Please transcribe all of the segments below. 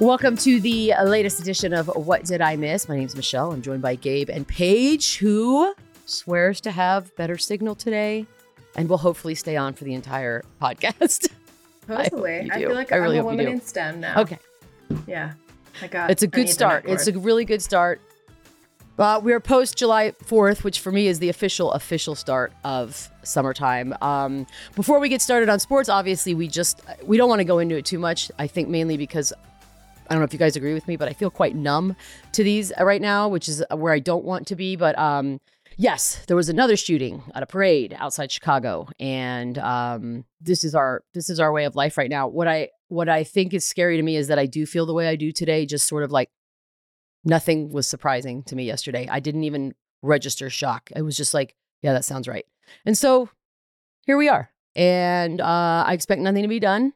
Welcome to the latest edition of What Did I Miss? My name is Michelle. I'm joined by Gabe and Paige, who swears to have better signal today and will hopefully stay on for the entire podcast. I hope Hopefully. you I, feel like I I really am a woman in STEM now. Okay. Yeah. I got It's a good start. It's a really good start. Uh, we're post July 4th, which for me is the official, official start of summertime. Um, before we get started on sports, obviously, we just, we don't want to go into it too much. I think mainly because I don't know if you guys agree with me, but I feel quite numb to these uh, right now, which is where I don't want to be. But um, yes, there was another shooting at a parade outside Chicago, and um, this is our this is our way of life right now. What I what I think is scary to me is that I do feel the way I do today, just sort of like nothing was surprising to me yesterday. I didn't even register shock. It was just like, yeah, that sounds right. And so here we are, and uh, I expect nothing to be done.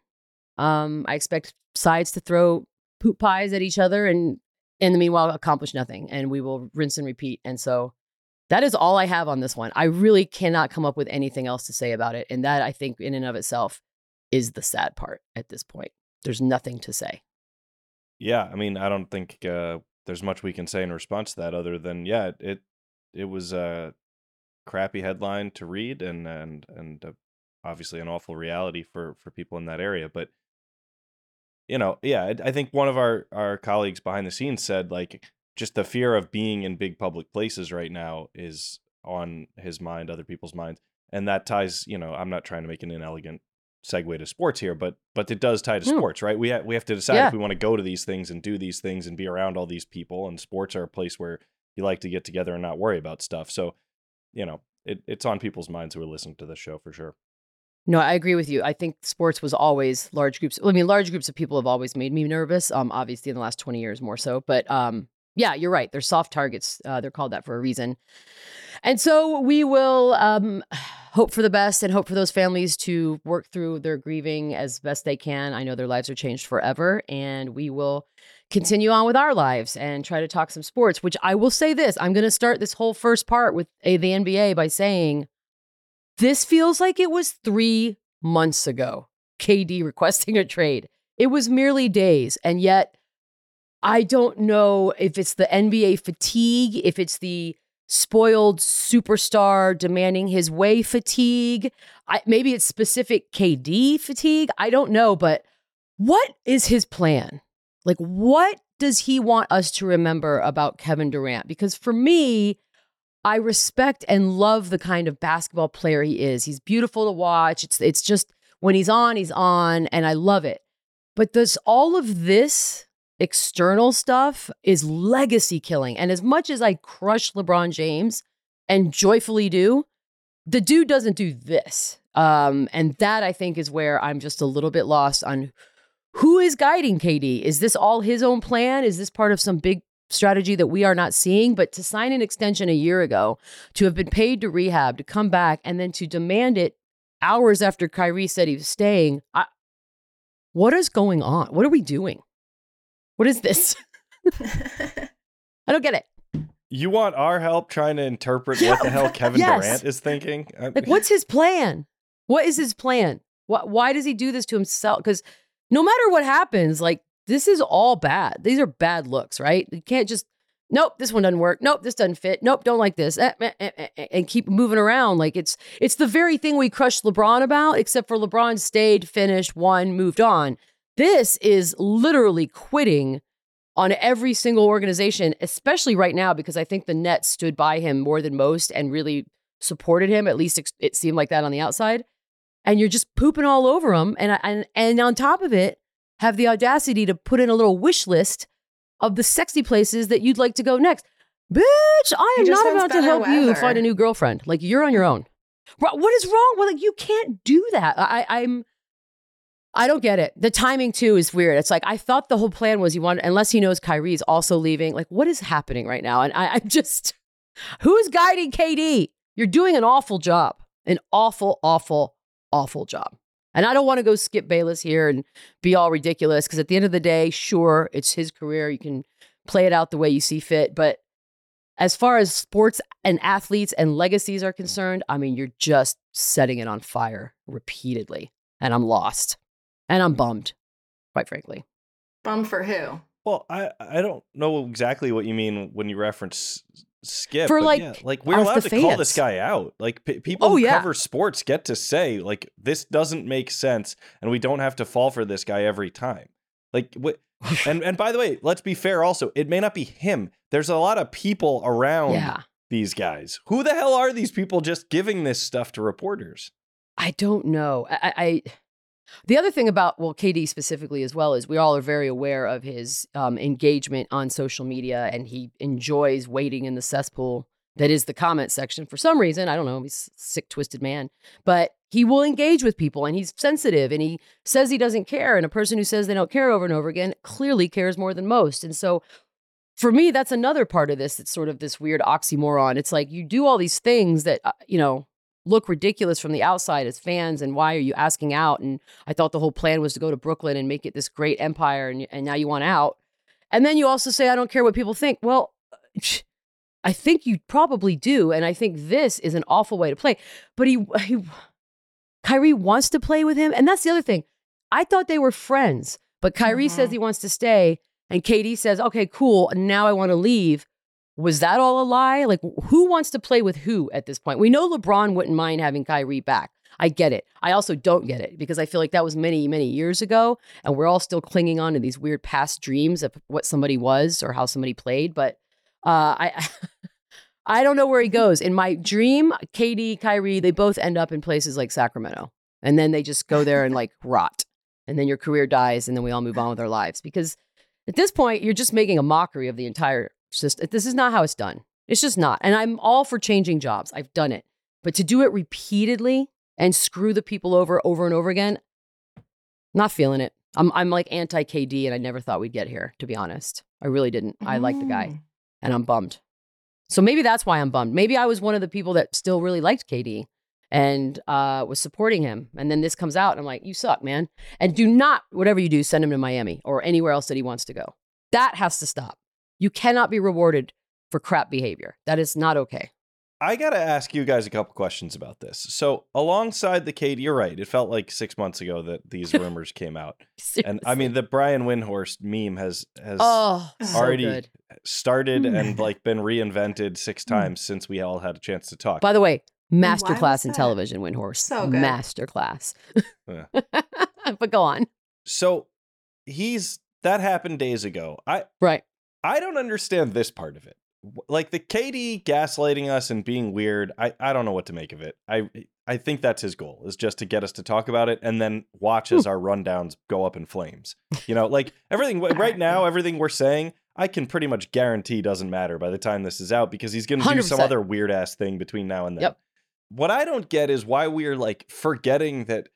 Um, I expect sides to throw poop pies at each other and in the meanwhile accomplish nothing and we will rinse and repeat and so that is all i have on this one i really cannot come up with anything else to say about it and that i think in and of itself is the sad part at this point there's nothing to say Yeah, I mean, I don't think uh, there's much we can say in response to that other than yeah, it it, was a crappy headline to read and and and uh, obviously an awful reality for for people in that area. But you know, yeah, I, I think one of our our colleagues behind the scenes said like just the fear of being in big public places right now is on his mind, other people's minds, and that ties. You know, I'm not trying to make an inelegant segue to sports here, but but it does tie to No. sports, right? We ha- we have to decide Yeah. if we want to go to these things and do these things and be around all these people. And sports are a place where you like to get together and not worry about stuff. So, you know, it, it's on people's minds who are listening to the show for sure. No i agree with you i think sports was always large groups i mean large groups of people have always made me nervous um obviously in the last 20 years more so but um yeah you're right they're soft targets uh, they're called that for a reason and so we will um, hope for the best and hope for those families to work through their grieving as best they can. I know their lives are changed forever, and we will continue on with our lives and try to talk some sports. Which I will say this: I'm going to start this whole first part with a, the NBA by saying this feels like it was three months ago. KD requesting a trade. It was merely days, and yet. I don't know if it's the NBA fatigue, if it's the spoiled superstar demanding his way fatigue. I, maybe it's specific KD fatigue. I don't know, but what is his plan? Like, what does he want us to remember about Kevin Durant? Because for me, I respect and love the kind of basketball player he is. He's beautiful to watch. It's it's just when he's on, he's on, and I love it. But does all of this external stuff is legacy killing. And as much as I crush LeBron James and joyfully do, the dude doesn't do this. Um, and that I think is where I'm just a little bit lost on who is guiding KD. Is this all his own plan? Is this part of some big strategy that we are not seeing? But to sign an extension a year ago, to have been paid to rehab, to come back, and then to demand it hours after Kyrie said he was staying, I, what is going on? What are we doing? What is this? I don't get it. You want our help trying to interpret what the hell Kevin Yes. Durant is thinking? Uh, like, what's his plan? What is his plan? Why, why does he do this to himself? Because no matter what happens, like, this is all bad. These are bad looks, right? You can't just, nope, this one doesn't work. Nope, this doesn't fit. Nope, don't like this. Eh, eh, eh, eh, eh, and keep moving around. Like, it's it's the very thing we crushed LeBron about, except for LeBron stayed, finished, won, moved on. This is literally quitting on every single organization, especially right now, because I think the Nets stood by him more than most and really supported him. At least it seemed like that on the outside. And you're just pooping all over him. And, and, and on top of it, have the audacity to put in a little wish list of the sexy places that you'd like to go next. Bitch, I am not about to help you find a new girlfriend. Like you're on your own. What is wrong? Well, like you can't do that. I, I'm. I don't get it. The timing too is weird. It's like I thought the whole plan was you want, unless he knows Kyrie's also leaving. Like, what is happening right now? And I, I'm just, who's guiding KD? You're doing an awful job, an awful, awful, awful job. And I don't want to go Skip Bayless here and be all ridiculous because at the end of the day, sure, it's his career. You can play it out the way you see fit. But as far as sports and athletes and legacies are concerned, I mean, you're just setting it on fire repeatedly. And I'm lost. And I'm bummed, quite frankly. Bummed for who? Well, I I don't know exactly what you mean when you reference Skip. For, like, yeah, like we're allowed to call this guy out. Like p- people Oh, who yeah. cover sports get to say like this doesn't make sense, and we don't have to fall for this guy every time. Like what? and and by the way, let's be fair. Also, it may not be him. There's a lot of people around Yeah. these guys. Who the hell are these people just giving this stuff to reporters? I don't know. I, I the other thing about well, KD specifically as well is we all are very aware of his um, engagement on social media, and he enjoys waiting in the cesspool that is the comment section for some reason. I don't know. He's a sick, twisted man, but he will engage with people, and he's sensitive, and he says he doesn't care. And a person who says they don't care over and over again clearly cares more than most. And so. For me, that's another part of this. It's sort of this weird oxymoron. It's like you do all these things that, uh, you know, look ridiculous from the outside as fans and why are you asking out? And i thought the whole plan was to go to brooklyn and make it this great empire and, and now you want out. And then you also say i don't care what people think. Well i think you probably do and i think this is an awful way to play. But he, he kyrie wants to play with him and that's the other thing. I thought they were friends but kyrie says Mhm. he wants to stay and KD says okay cool now i want to leave was that all a lie? Like, who wants to play with who at this point? We know LeBron wouldn't mind having Kyrie back. I get it. I also don't get it because I feel like that was many, many years ago, and we're all still clinging on to these weird past dreams of what somebody was or how somebody played. But uh, I, I don't know where he goes. In my dream, KD, Kyrie, they both end up in places like Sacramento, and then they just go there and like rot, and then your career dies, and then we all move on with our lives because at this point, you're just making a mockery of the entire system. This is not how it's done. It's just not. And I'm all for changing jobs. I've done it. But to do it repeatedly and screw the people over over and over again, not feeling it. I'm I'm like anti KD and I never thought we'd get here, to be honest. I really didn't. I like the guy Mm. and I'm bummed. So maybe that's why I'm bummed. Maybe I was one of the people that still really liked KD and uh, was supporting him. And then this comes out and I'm like, you suck, man. And do not, whatever you do, send him to Miami or anywhere else that he wants to go. That has to stop. You cannot be rewarded for crap behavior. That is not okay. I got to ask you guys a couple questions about this. So, alongside the Kate, you're right. It felt like six months ago that these rumors came out, and I mean, the Brian Windhorst meme has has oh, already good. started Mm. and like been reinvented six times since we all had a chance to talk. By the way, masterclass in television, Windhorst. So good. Masterclass. Yeah. but go on. so he's that happened days ago. I Right. I don't understand this part of it. Like the KD gaslighting us and being weird, I, I don't know what to make of it. I I think that's his goal is just to get us to talk about it and then watch as our rundowns go up in flames. You know, like everything right now, everything we're saying, I can pretty much guarantee doesn't matter by the time this is out because he's going to do some 100%. other weird ass thing between now and then. Yep. What I don't get is why we're like forgetting that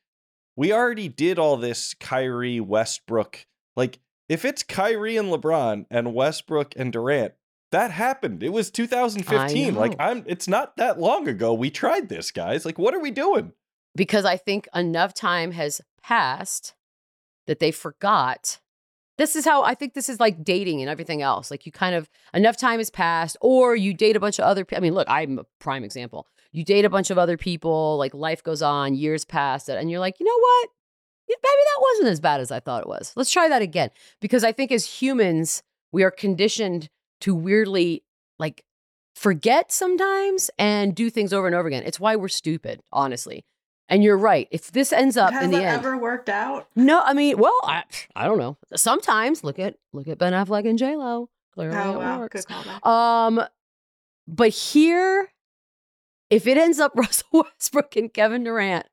we already did all this Kyrie Westbrook. Like, if it's Kyrie and LeBron and Westbrook and Durant, that happened. It was 2015. Like. I'm it's not that long ago. We tried this, guys. Like, what are we doing? because I think enough time has passed that they forgot. This is how I think this is like dating and everything else. Like you kind of enough time has passed, or you date a bunch of other. pe- I mean, look, I'm a prime example. You date a bunch of other people, like life goes on, years pass, and you're like, you know what? Maybe that wasn't as bad as I thought it was. Let's try that again. Because I think as humans, we are conditioned to weirdly like forget sometimes and do things over and over again. It's why we're stupid, honestly. And you're right. If this ends up Has in the end, ever worked out? no, I mean, well, I, I don't know. Sometimes look at look at Ben Affleck and J Lo. Clearly, Oh it wow, works. Um, but here, if it ends up Russell Westbrook and Kevin Durant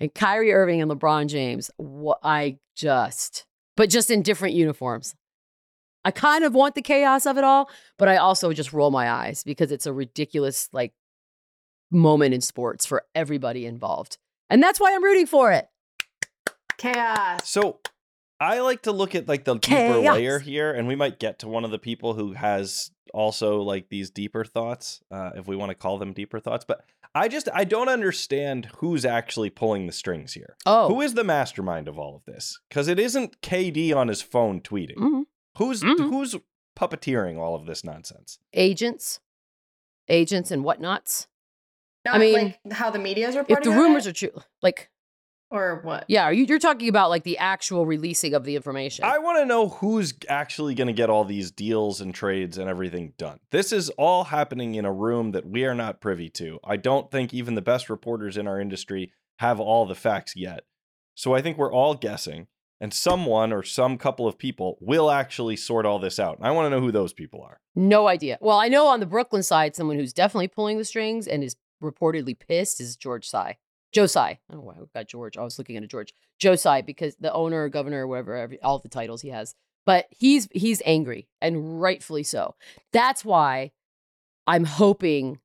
and Kyrie Irving and LeBron James, what I just, but just in different uniforms. I kind of want the chaos of it all, but I also just roll my eyes because it's a ridiculous, like, moment in sports for everybody involved. And that's why I'm rooting for it. Chaos. So I like to look at like the deeper Chaos. layer here, and we might get to one of the people who has also like these deeper thoughts, uh, if we want to call them deeper thoughts. But I just I don't understand who's actually pulling the strings here. Oh. Who is the mastermind of all of this? Because it isn't KD on his phone tweeting. Mhm. Who's Mhm. who's puppeteering all of this nonsense? agents, agents and whatnots. Not mean, like how the media is reporting. If the rumors it, are true, like, or what? yeah, are you, you're talking about like the actual releasing of the information. I want to know who's actually going to get all these deals and trades and everything done. This is all happening in a room that we are not privy to. I don't think even the best reporters in our industry have all the facts yet. So I think we're all guessing, and someone or some couple of people will actually sort all this out. And I want to know who those people are. No idea. Well, I know on the Brooklyn side, someone who's definitely pulling the strings and is reportedly pissed is George Tsai. Joe Tsai. I don't know why I got George. I was looking at a George. Joe Tsai, because the owner, governor, whatever, every, all the titles he has. But he's he's angry and rightfully so. That's why I'm hoping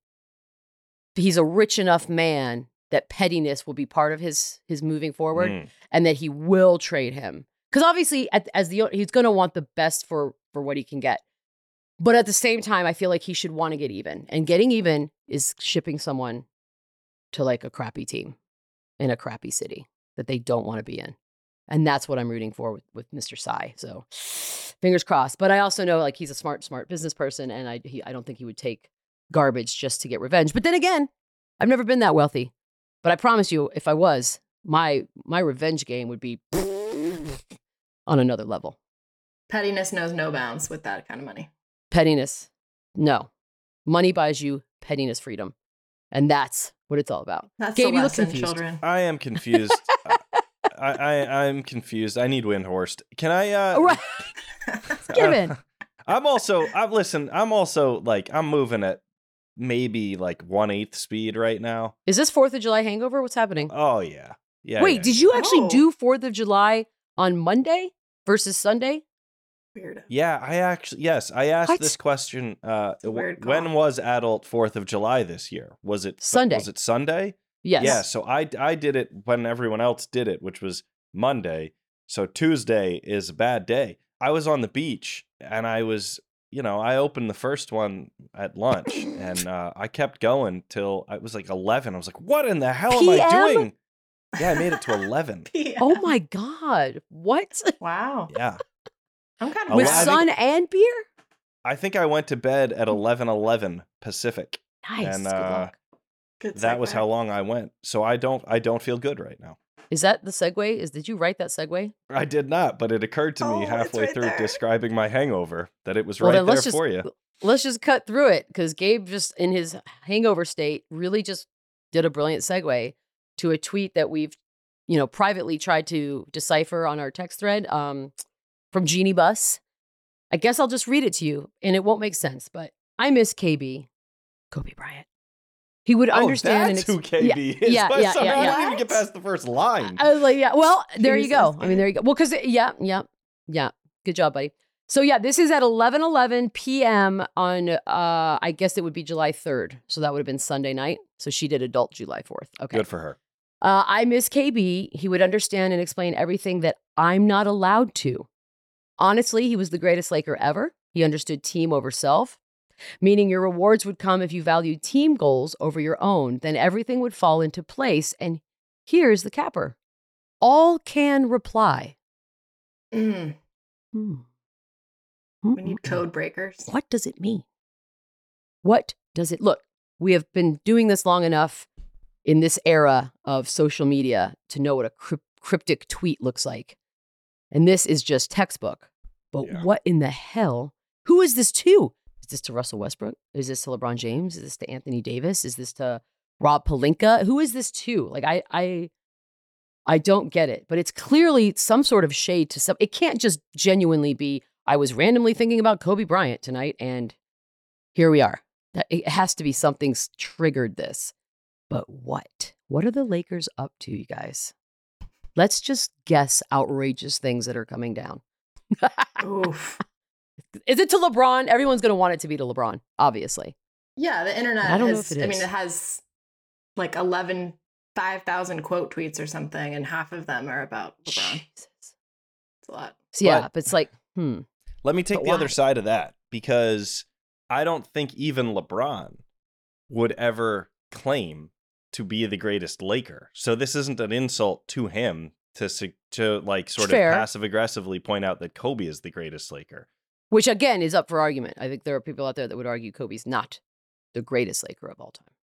he's a rich enough man that pettiness will be part of his his moving forward Mm. and that he will trade him because obviously at, as the he's going to want the best for for what he can get but at the same time i feel like he should want to get even and getting even is shipping someone to like a crappy team in a crappy city that they don't want to be in and that's what i'm rooting for with, with mr Tsai. so fingers crossed but i also know like he's a smart smart business person and i he, i don't think he would take garbage just to get revenge but then again i've never been that wealthy but i promise you if i was my my revenge game would be on another level Pettiness knows no bounds with that kind of money. pettiness no money buys you pettiness freedom and that's what it's all about That's Gabe, the you look lesson, confused. children. I am confused. I, I I'm confused. I need Windhorst. Can I? Uh, right. given. I'm also. I'm listen. I'm also like I'm moving at maybe like one eighth speed right now. is this fourth of july hangover what's happening Oh yeah. Yeah. wait yeah, did you actually Oh. do fourth of july on monday versus sunday Weird. Yeah, I actually yes, I asked What? this question. Uh, It's a wh- weird when was adult Fourth of July this year? Was it Sunday. Was it Sunday? yes Yeah. So I I did it when everyone else did it, which was Monday. So Tuesday is a bad day. I was on the beach and I was, you know, I opened the first one at lunch and uh, I kept going till I was like eleven. I was like, what in the hell am I doing? Yeah, I made it to eleven. oh my god what Wow. Yeah. I'm kind of with well, sun and beer I think I went to bed at eleven eleven Pacific. nice and good uh, luck Good that was how long I went. So I don't I don't feel good right now. is that the segue is did you write that segue I did not, but it occurred to Oh, me halfway right through there. describing my hangover that it was Well, right there just- for you. let's just cut through it because Gabe just in his hangover state really just did a brilliant segue to a tweet that we've you know privately tried to decipher on our text thread um, from Jeanie Buss. I guess I'll just read it to you, and it won't make sense, but I miss KB, Kobe Bryant. He would Oh, understand that's and who ex- KB yeah, is. Yeah, yeah, somehow yeah, I yeah. didn't even get past the first line. I was like, yeah, well, there you go. I mean, there you go. Well, because yeah, yeah, yeah. Good job, buddy. So yeah, this is at 11 11 p.m. on uh I guess it would be July 3rd. So that would have been Sunday night. So she did adult July 4th. Okay. Good for her. Uh, I miss KB. He would understand and explain everything that I'm not allowed to. Honestly, he was the greatest Laker ever. He understood team over self, meaning your rewards would come if you valued team goals over your own. Then everything would fall into place. And here's the capper all can reply. Mm, Hmm. we need code breakers. What does it mean? What does it look? We have been doing this long enough in this era of social media to know what a cryptic tweet looks like. And this is just textbook. But Yeah. what in the hell? Who is this to? Is this to Russell Westbrook? Is this to LeBron James? Is this to Anthony Davis? Is this to Rob Pelinka? Who is this to? Like I I I don't get it, but it's clearly some sort of shade to some. It can't just genuinely be I was randomly thinking about Kobe Bryant tonight and here we are. It has to be something's triggered this. But what? What are the Lakers up to, you guys? Let's just guess outrageous things that are coming down. Oof. Is it to LeBron? Everyone's going to want it to be to LeBron, obviously. Yeah, the internet I don't know has, if it I mean, it has like 11, 5,000 quote tweets or something, and half of them are about LeBron. Jesus. It's a lot. So, yeah, But- but it's like, hmm. Let me take But the other side of that because I don't think even LeBron would ever claim to be the greatest Laker. So this isn't an insult to him to to like sort Fair. of passive aggressively point out that Kobe is the greatest Laker. Which again is up for argument. I think there are people out there that would argue Kobe's not the greatest Laker of all time.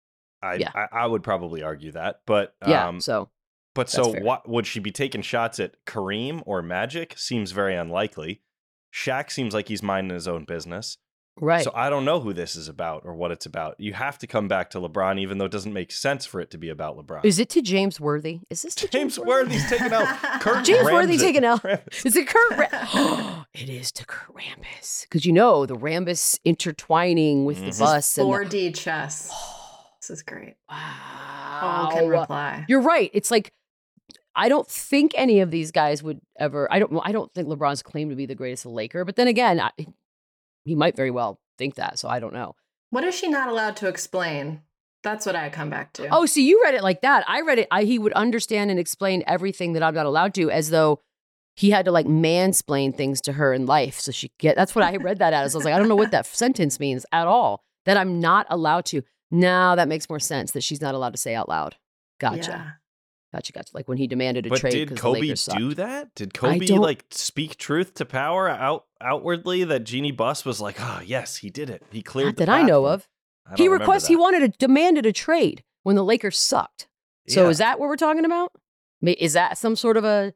I Yeah. I, I would probably argue that, but Yeah. um, so but so fair. what would she be taking shots at Kareem or Magic? Seems very unlikely. Shaq seems like he's minding his own business. Right. So I don't know who this is about or what it's about. You have to come back to LeBron, even though it doesn't make sense for it to be about LeBron. is it to James Worthy? Is this to James Worthy's taking out Kurt James Worthy Rambis. taking out. Rambis. Is it Kurt? Ra- it is to Kurt Rambis because you know the Rambis intertwining with the Mhm. Buss and the- 4D chess. This is great. wow. All can reply. You're right. It's like I don't think any of these guys would ever. I don't. I don't think LeBron's claimed to be the greatest Laker. But then again, I, he might very well think that. So I don't know. What is she not allowed to explain? That's what I come back to. Oh, see, you read it like that. I read it. I, he would understand and explain everything that I'm not allowed to, as though he had to like mansplain things to her in life, so she get. That's what I read that as. I was like, I don't know what that sentence means at all. That I'm not allowed to. Now that makes more sense. That she's not allowed to say out loud. Gotcha. Yeah. Gotcha. Gotcha. Like when he demanded a But trade did because the Kobe do that? Did Kobe like speak truth to power out outwardly that Jeanie Buss was like, ah, yes, he did it. He cleared Not the that I know of. I He requests. He wanted a demanded a trade when the Lakers sucked. So Yeah. is that what we're talking about? Is that some sort of a?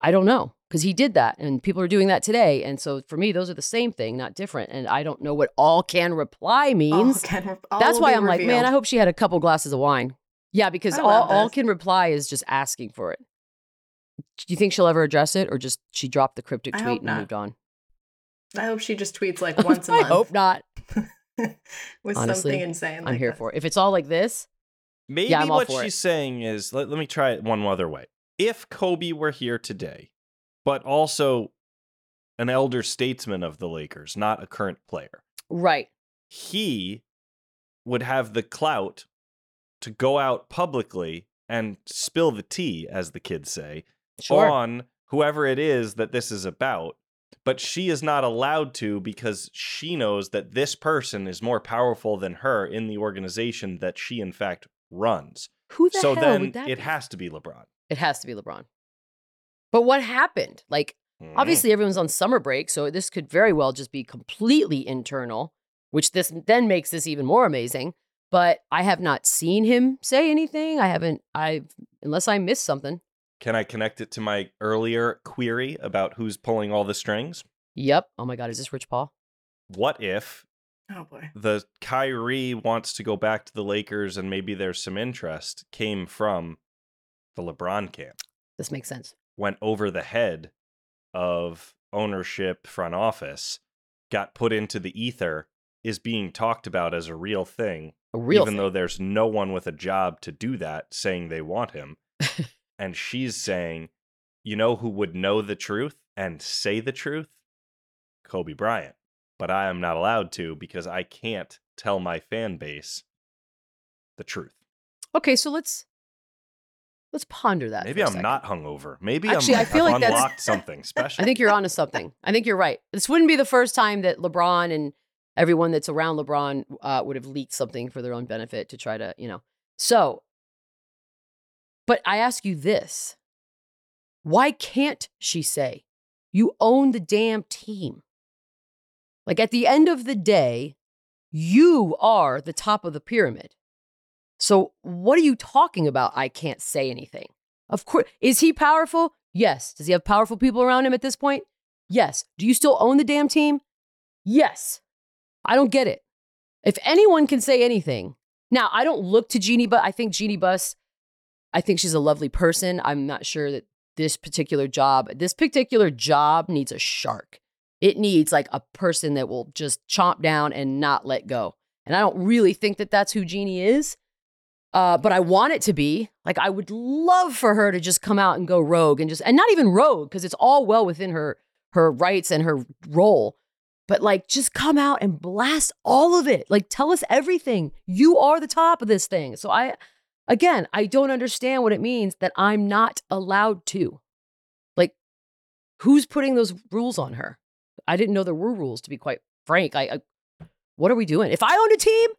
I don't know because he did that, and people are doing that today. And so for me, those are the same thing, not different. And I don't know what all can reply All means. can all That's why I'm like, man, I hope she had a couple glasses of wine. Yeah, because I all, all can reply is just asking for it. Do you think she'll ever address it, or just she dropped the cryptic I tweet and not. moved on? I hope she just tweets like once a I month. I hope not. with Honestly, something insane. I'm like here this. for it. If it's all like this, Maybe I'm all what for she's it. saying is let, let me try it one other way. If Kobe were here today, but also an elder statesman of the Lakers, not a current player, right? he would have the clout to go out publicly and spill the tea, as the kids say, Sure. on whoever it is that this is about. But she is not allowed to because she knows that this person is more powerful than her in the organization that she, in fact, runs. Who the so hell then would that it be? has to be LeBron. It has to be LeBron. But what happened? Like, Mhm. obviously, everyone's on summer break, so this could very well just be completely internal, which this then makes this even more amazing. But I have not seen him say anything. I haven't. I've unless I missed something. Can I connect it to my earlier query about who's pulling all the strings? Yep. Oh my God, is this Rich Paul? What if Oh boy. the Kyrie wants to go back to the Lakers and maybe there's some interest came from the LeBron camp, This makes sense. went over the head of ownership, front office, got put into the ether, is being talked about as a real thing, A real even thing. though there's no one with a job to do that saying they want him. and she's saying, you know who would know the truth and say the truth? Kobe Bryant. But I am not allowed to because I can't tell my fan base the truth. okay, so let's let's ponder that. Maybe I'm not hungover. Maybe Actually, I'm, I feel I've like that's- unlocked something special. I think you're onto something. I think you're right. This wouldn't be the first time that LeBron and everyone that's around LeBron uh, would have leaked something for their own benefit to try to, you know. So, but I ask you this why can't she say, you own the damn team? Like at the end of the day, you are the top of the pyramid. So, what are you talking about? I can't say anything. Of course, is he powerful? Yes. Does he have powerful people around him at this point? Yes. Do you still own the damn team? Yes. I don't get it. If anyone can say anything, now I don't look to Jeanie, but I think Jeanie Buss, I think she's a lovely person. I'm not sure that this particular job, this particular job needs a shark. It needs like a person that will just chomp down and not let go. And I don't really think that that's who Jeanie is. Uh, but I want it to be like I would love for her to just come out and go rogue and just and not even rogue because it's all well within her her rights and her role, but like just come out and blast all of it. Like tell us everything. You are the top of this thing. So I again, I don't understand what it means that I'm not allowed to. Like, who's putting those rules on her? I didn't know there were rules, to be quite frank. I, I what are we doing? If I owned a team,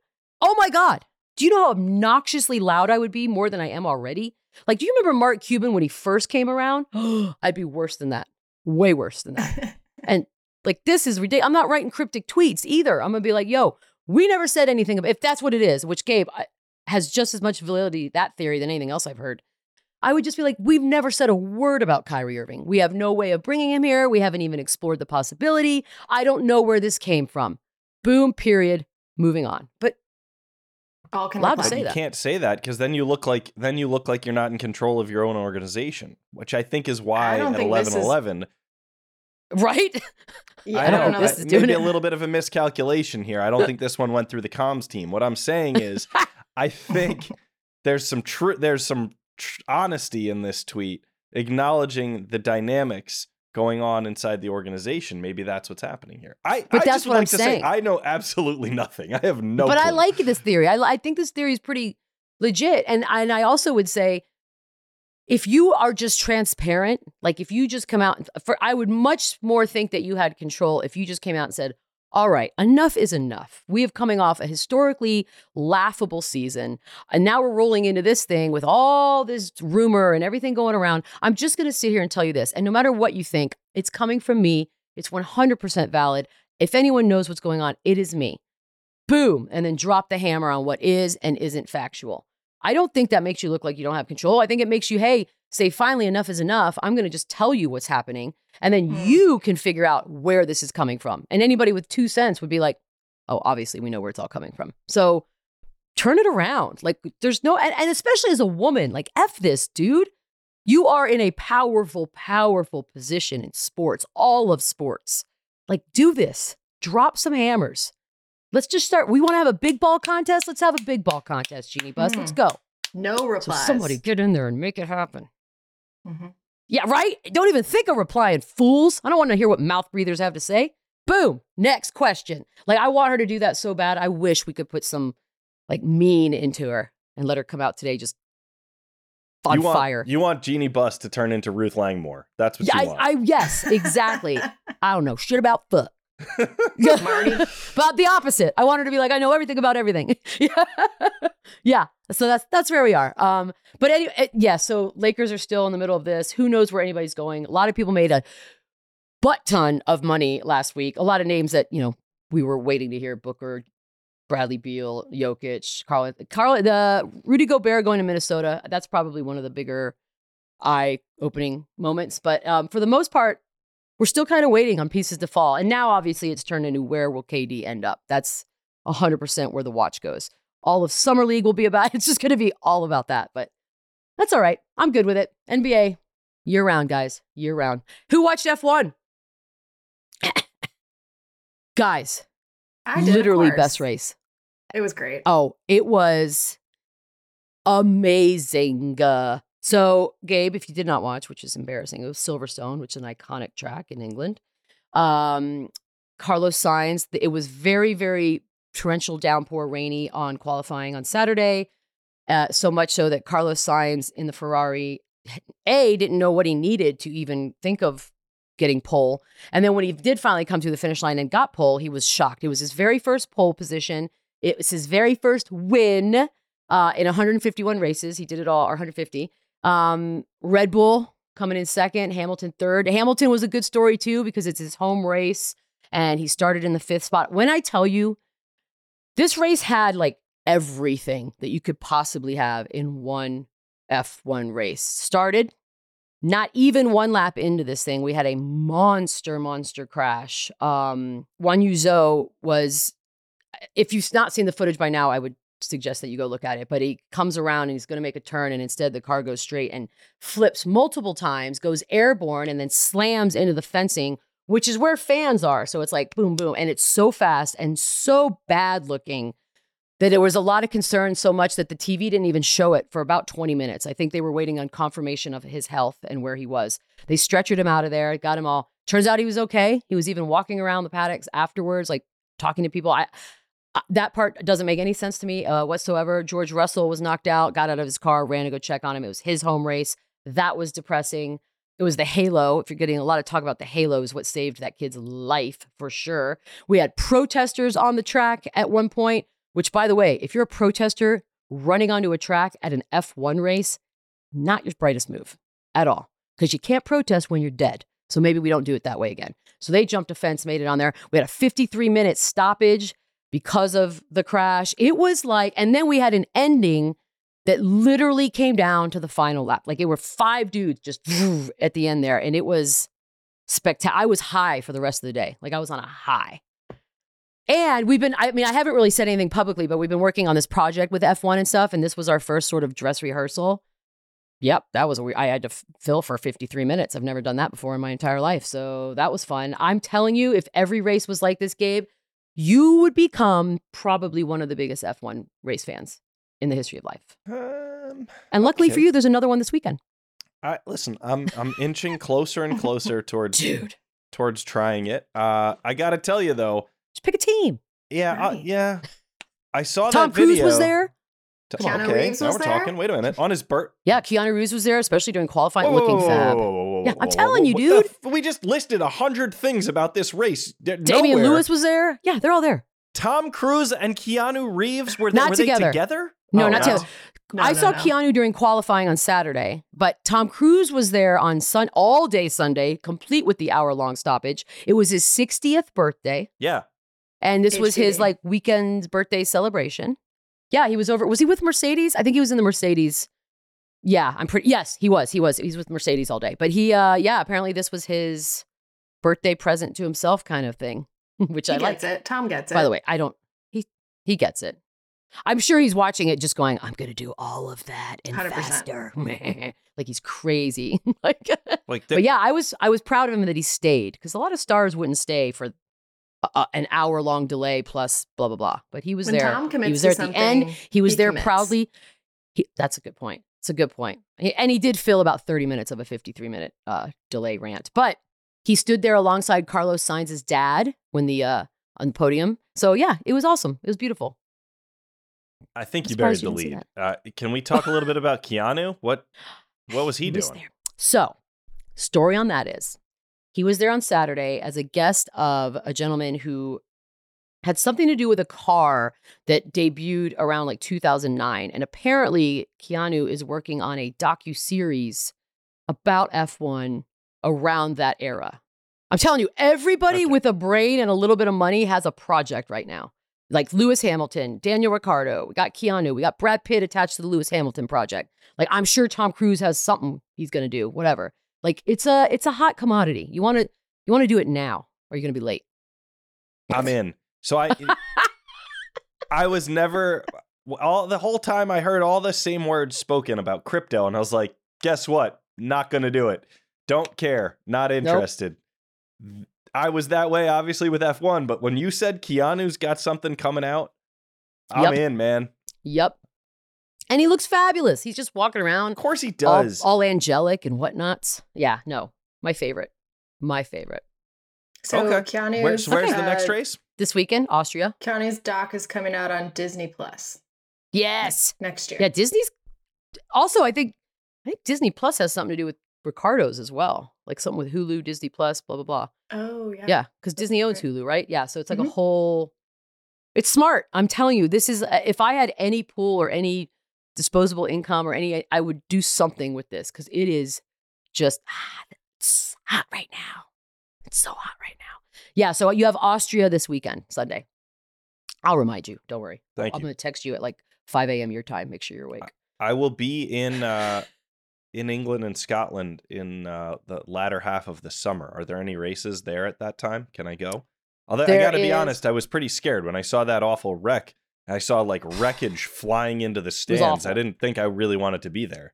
oh my God. Do you know how obnoxiously loud I would be more than I am already? Like, do you remember Mark Cuban when he first came around? I'd be worse than that. Way worse than that. and like, this is ridiculous. I'm not writing cryptic tweets either. I'm going to be like, yo, we never said anything. About, if that's what it is, which Gabe I, has just as much validity, that theory, than anything else I've heard. I would just be like, we've never said a word about Kyrie Irving. We have no way of bringing him here. We haven't even explored the possibility. I don't know where this came from. Boom, period. Moving on. But all can Allowed to reply. say you that. can't say that because then you look like then you look like you're not in control of your own organization, which I think is why don't at think this is- 11-11 right? Yeah, I I don't know. this that is may doing it. a little bit of a miscalculation here. I don't think this one went through the comms team. What I'm saying is, I think there's some tr- there's some tr- honesty in this tweet, acknowledging the dynamics going on inside the organization. Maybe that's what's happening here. I But I that's just would what I'm to saying. say I know absolutely nothing. I have no. but I like this theory. I, I think this theory is pretty legit. And, and I also would say, if you are just transparent, like if you just come out, uh, for I would much more think that you had control if you just came out and said, all right, enough is enough. We have coming off a historically laughable season. And now we're rolling into this thing with all this rumor and everything going around. I'm just going to sit here and tell you this. And no matter what you think, it's coming from me. It's 100% valid. If anyone knows what's going on, it is me. Boom. And then drop the hammer on what is and isn't factual. I don't think that makes you look like you don't have control. I think it makes you, hey, say, finally, enough is enough. I'm going to just tell you what's happening. And then Hmm. you can figure out where this is coming from. And anybody with two cents would be like, oh, obviously, we know where it's all coming from. So turn it around. Like, there's no, and, and especially as a woman, like, F this, dude. You are in a powerful, powerful position in sports, all of sports. Like, do this. Drop some hammers. Let's just start. We want to have a big ball contest. Let's have a big ball contest, Jeanie Buss. Let's go. No So replies. somebody get in there and make it happen. Mhm. Yeah, right? Don't even think of replying, fools. I don't want to hear what mouth breathers have to say. Boom. Next question. Like, I want her to do that so bad. I wish we could put some like mean into her and let her come out today just on you want, fire. You want Jeanie Buss to turn into Ruth Langmore. That's what yeah, you want. I, I yes, exactly. I don't know shit about fuck. But the opposite. I want her to be like, I know everything about everything. yeah. yeah. So that's that's where we are. Um, but anyway, yeah. So Lakers are still in the middle of this. Who knows where anybody's going? A lot of people made a butt ton of money last week. A lot of names that you know we were waiting to hear: Booker, Bradley Beal, Jokic, Carl, Carl, the Rudy Gobert going to Minnesota. That's probably one of the bigger eye-opening moments. But um, for the most part, we're still kind of waiting on pieces to fall. And now, obviously, it's turned into where will KD end up? That's 100% where the watch goes. All of Summer League will be about, it's just going to be all about that. But that's all right. I'm good with it. NBA, year round, guys, year round. Who watched F1? guys, I did, literally best race. It was great. Oh, it was amazing. Uh, so, Gabe, if you did not watch, which is embarrassing, it was Silverstone, which is an iconic track in England. Um, Carlos Sainz, it was very, very torrential downpour, rainy on qualifying on Saturday. Uh, so much so that Carlos Sainz in the Ferrari, A, didn't know what he needed to even think of getting pole. And then when he did finally come to the finish line and got pole, he was shocked. It was his very first pole position. It was his very first win uh, in 151 races. He did it all, or 150. Um, Red Bull coming in second, Hamilton third. Hamilton was a good story too because it's his home race and he started in the fifth spot. When I tell you, this race had like everything that you could possibly have in one F1 race. Started not even one lap into this thing, we had a monster, monster crash. Um, Guanyu Zhou was, if you've not seen the footage by now, I would suggest that you go look at it. But he comes around and he's going to make a turn, and instead the car goes straight and flips multiple times, goes airborne, and then slams into the fencing, which is where fans are. So it's like boom, boom, and it's so fast and so bad looking that there was a lot of concern so much that the TV didn't even show it for about 20 minutes. I think they were waiting on confirmation of his health and where he was. They stretchered him out of there, got him all. Turns out he was okay. He was even walking around the paddocks afterwards, like talking to people. I that part doesn't make any sense to me uh, whatsoever. George Russell was knocked out, got out of his car, ran to go check on him. It was his home race. That was depressing. It was the halo. If you're getting a lot of talk about the halo, is what saved that kid's life for sure. We had protesters on the track at one point, which, by the way, if you're a protester running onto a track at an F1 race, not your brightest move at all, because you can't protest when you're dead. So maybe we don't do it that way again. So they jumped a fence, made it on there. We had a 53 minute stoppage because of the crash. It was like, and then we had an ending that literally came down to the final lap. Like it were five dudes just at the end there, and it was spectacular. I was high for the rest of the day. Like I was on a high. And we've been, I mean, I haven't really said anything publicly, but we've been working on this project with F1 and stuff. And this was our first sort of dress rehearsal. Yep, that was, I had to f- fill for 53 minutes. I've never done that before in my entire life. So that was fun. I'm telling you, if every race was like this, Gabe, you would become probably one of the biggest F1 race fans in the history of life. Um, And luckily for you, there's another one this weekend. I listen. I'm I'm inching closer and closer towards Dude, towards trying it. Uh, I gotta tell you though, just pick a team. yeah, uh, Right. yeah. I saw Tom that Cruise video. was there. T- Keanu okay, Reeves now was we're there? talking. Wait a minute. On his birth. Yeah, Keanu Reeves was there, especially during qualifying, looking fab. Yeah, I'm telling you, dude. f- we just listed a hundred things about this race. D- Damian nowhere. Lewis was there. Yeah, they're all there. Tom Cruise and Keanu Reeves were, Not were together. they together? No, Oh, not wow. together. No, I no, saw no. Keanu during qualifying on Saturday, but Tom Cruise was there on sun all day Sunday, complete with the hour long stoppage. It was his 60th birthday, Yeah. and this was his like weekend birthday celebration. Yeah, he was over. Was he with Mercedes? I think he was in the Mercedes. Yeah, I'm pretty. Yes, he was. He was. He's with Mercedes all day. But he, uh, yeah, apparently this was his birthday present to himself, kind of thing, which He I like. gets it. Tom gets it. By the way, I don't. He he gets it. I'm sure he's watching it, just going, "I'm going to do all of that and 100%. faster." like he's crazy. like, Like but yeah, I was I was proud of him that he stayed because a lot of stars wouldn't stay for a, a- an hour long delay plus blah blah blah. But he was When there. Tom he was there to at the end. He was he there commits. proudly. He, that's a good point. It's a good point. And he did fill about 30 minutes of a 53 minute uh, delay rant. But he stood there alongside Carlos Sainz's dad when the uh, on the podium. So yeah, it was awesome. It was beautiful. I think I'm you buried surprised the lead. Uh, can we talk a little bit about Keanu? What what was he was doing? there. So, story on that is he was there on Saturday as a guest of a gentleman who had something to do with a car that debuted around like 2009 and apparently Keanu is working on a docu series about F1 around that era. I'm telling you everybody Okay. with a brain and a little bit of money has a project right now. Like Lewis Hamilton, Daniel Ricciardo, we got Keanu, we got Brad Pitt attached to the Lewis Hamilton project. Like I'm sure Tom Cruise has something he's going to do, whatever. Like it's a it's a hot commodity. You want to you want to do it now or you're going to be late. I'm in. So I I was never all the whole time I heard all the same words spoken about crypto and I was like, guess what? Not going to do it. Don't care. Not interested. I was that way obviously with F1, but when you said Keanu's got something coming out, I'm Yep. in, man. Yep. And he looks fabulous. He's just walking around Of course he does. all angelic and whatnot. Yeah, no. My favorite. My favorite. So okay. Keanu's, Where's, where's the next race? This weekend, Austria. Keanu's doc is coming out on Disney Plus Yes. next year. Yeah, Disney's also I think I think Disney Plus has something to do with Ricciardo's as well. Like something with Hulu, Disney Plus, blah blah blah. Oh yeah. Yeah, because Disney owns. Hulu, right? Yeah, so it's like a Mhm. whole. It's smart. I'm telling you, this is uh, if I had any pool or any disposable income or any, I would do something with this because it is just hot. It's hot right now. It's so hot right now. Yeah, so you have Austria this weekend, Sunday. I'll remind you. Don't worry. Thank I'm you. going to text you at like 5 a.m. your time. Make sure you're awake. I will be in uh in England and Scotland in uh the latter half of the summer. Are there any races there at that time? Can I go? Although I got to be honest, I was pretty scared when I saw that awful wreck. I saw like wreckage flying into the stands. I didn't think I really wanted to be there.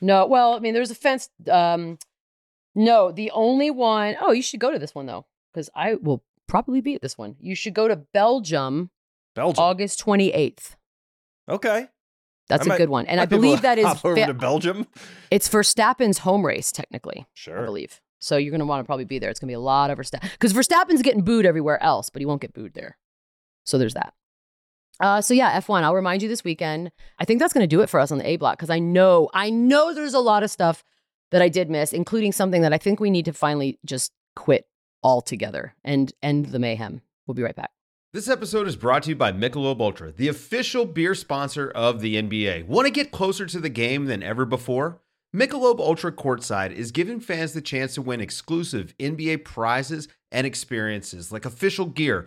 No, well, I mean, there's a fence. Um, no, the only one oh you should go to this one though, because I will probably be at this one. You should go to Belgium, Belgium. August 28th. okay. That's I a might- good one, and I Might be able believe that is hop over fa- to Belgium. it's Verstappen's home race technically. Sure. I believe so. You're gonna want to probably be there. It's gonna be a lot of Verstappen because Verstappen's getting booed everywhere else, but he won't get booed there. So there's that. Uh, so yeah, F1. I'll remind you this weekend. I think that's going to do it for us on the A block because I know, I know there's a lot of stuff that I did miss, including something that I think we need to finally just quit altogether and end the mayhem. We'll be right back. This episode is brought to you by Michelob Ultra, the official beer sponsor of the NBA. Want to get closer to the game than ever before? Michelob Ultra Courtside is giving fans the chance to win exclusive NBA prizes and experiences like official gear,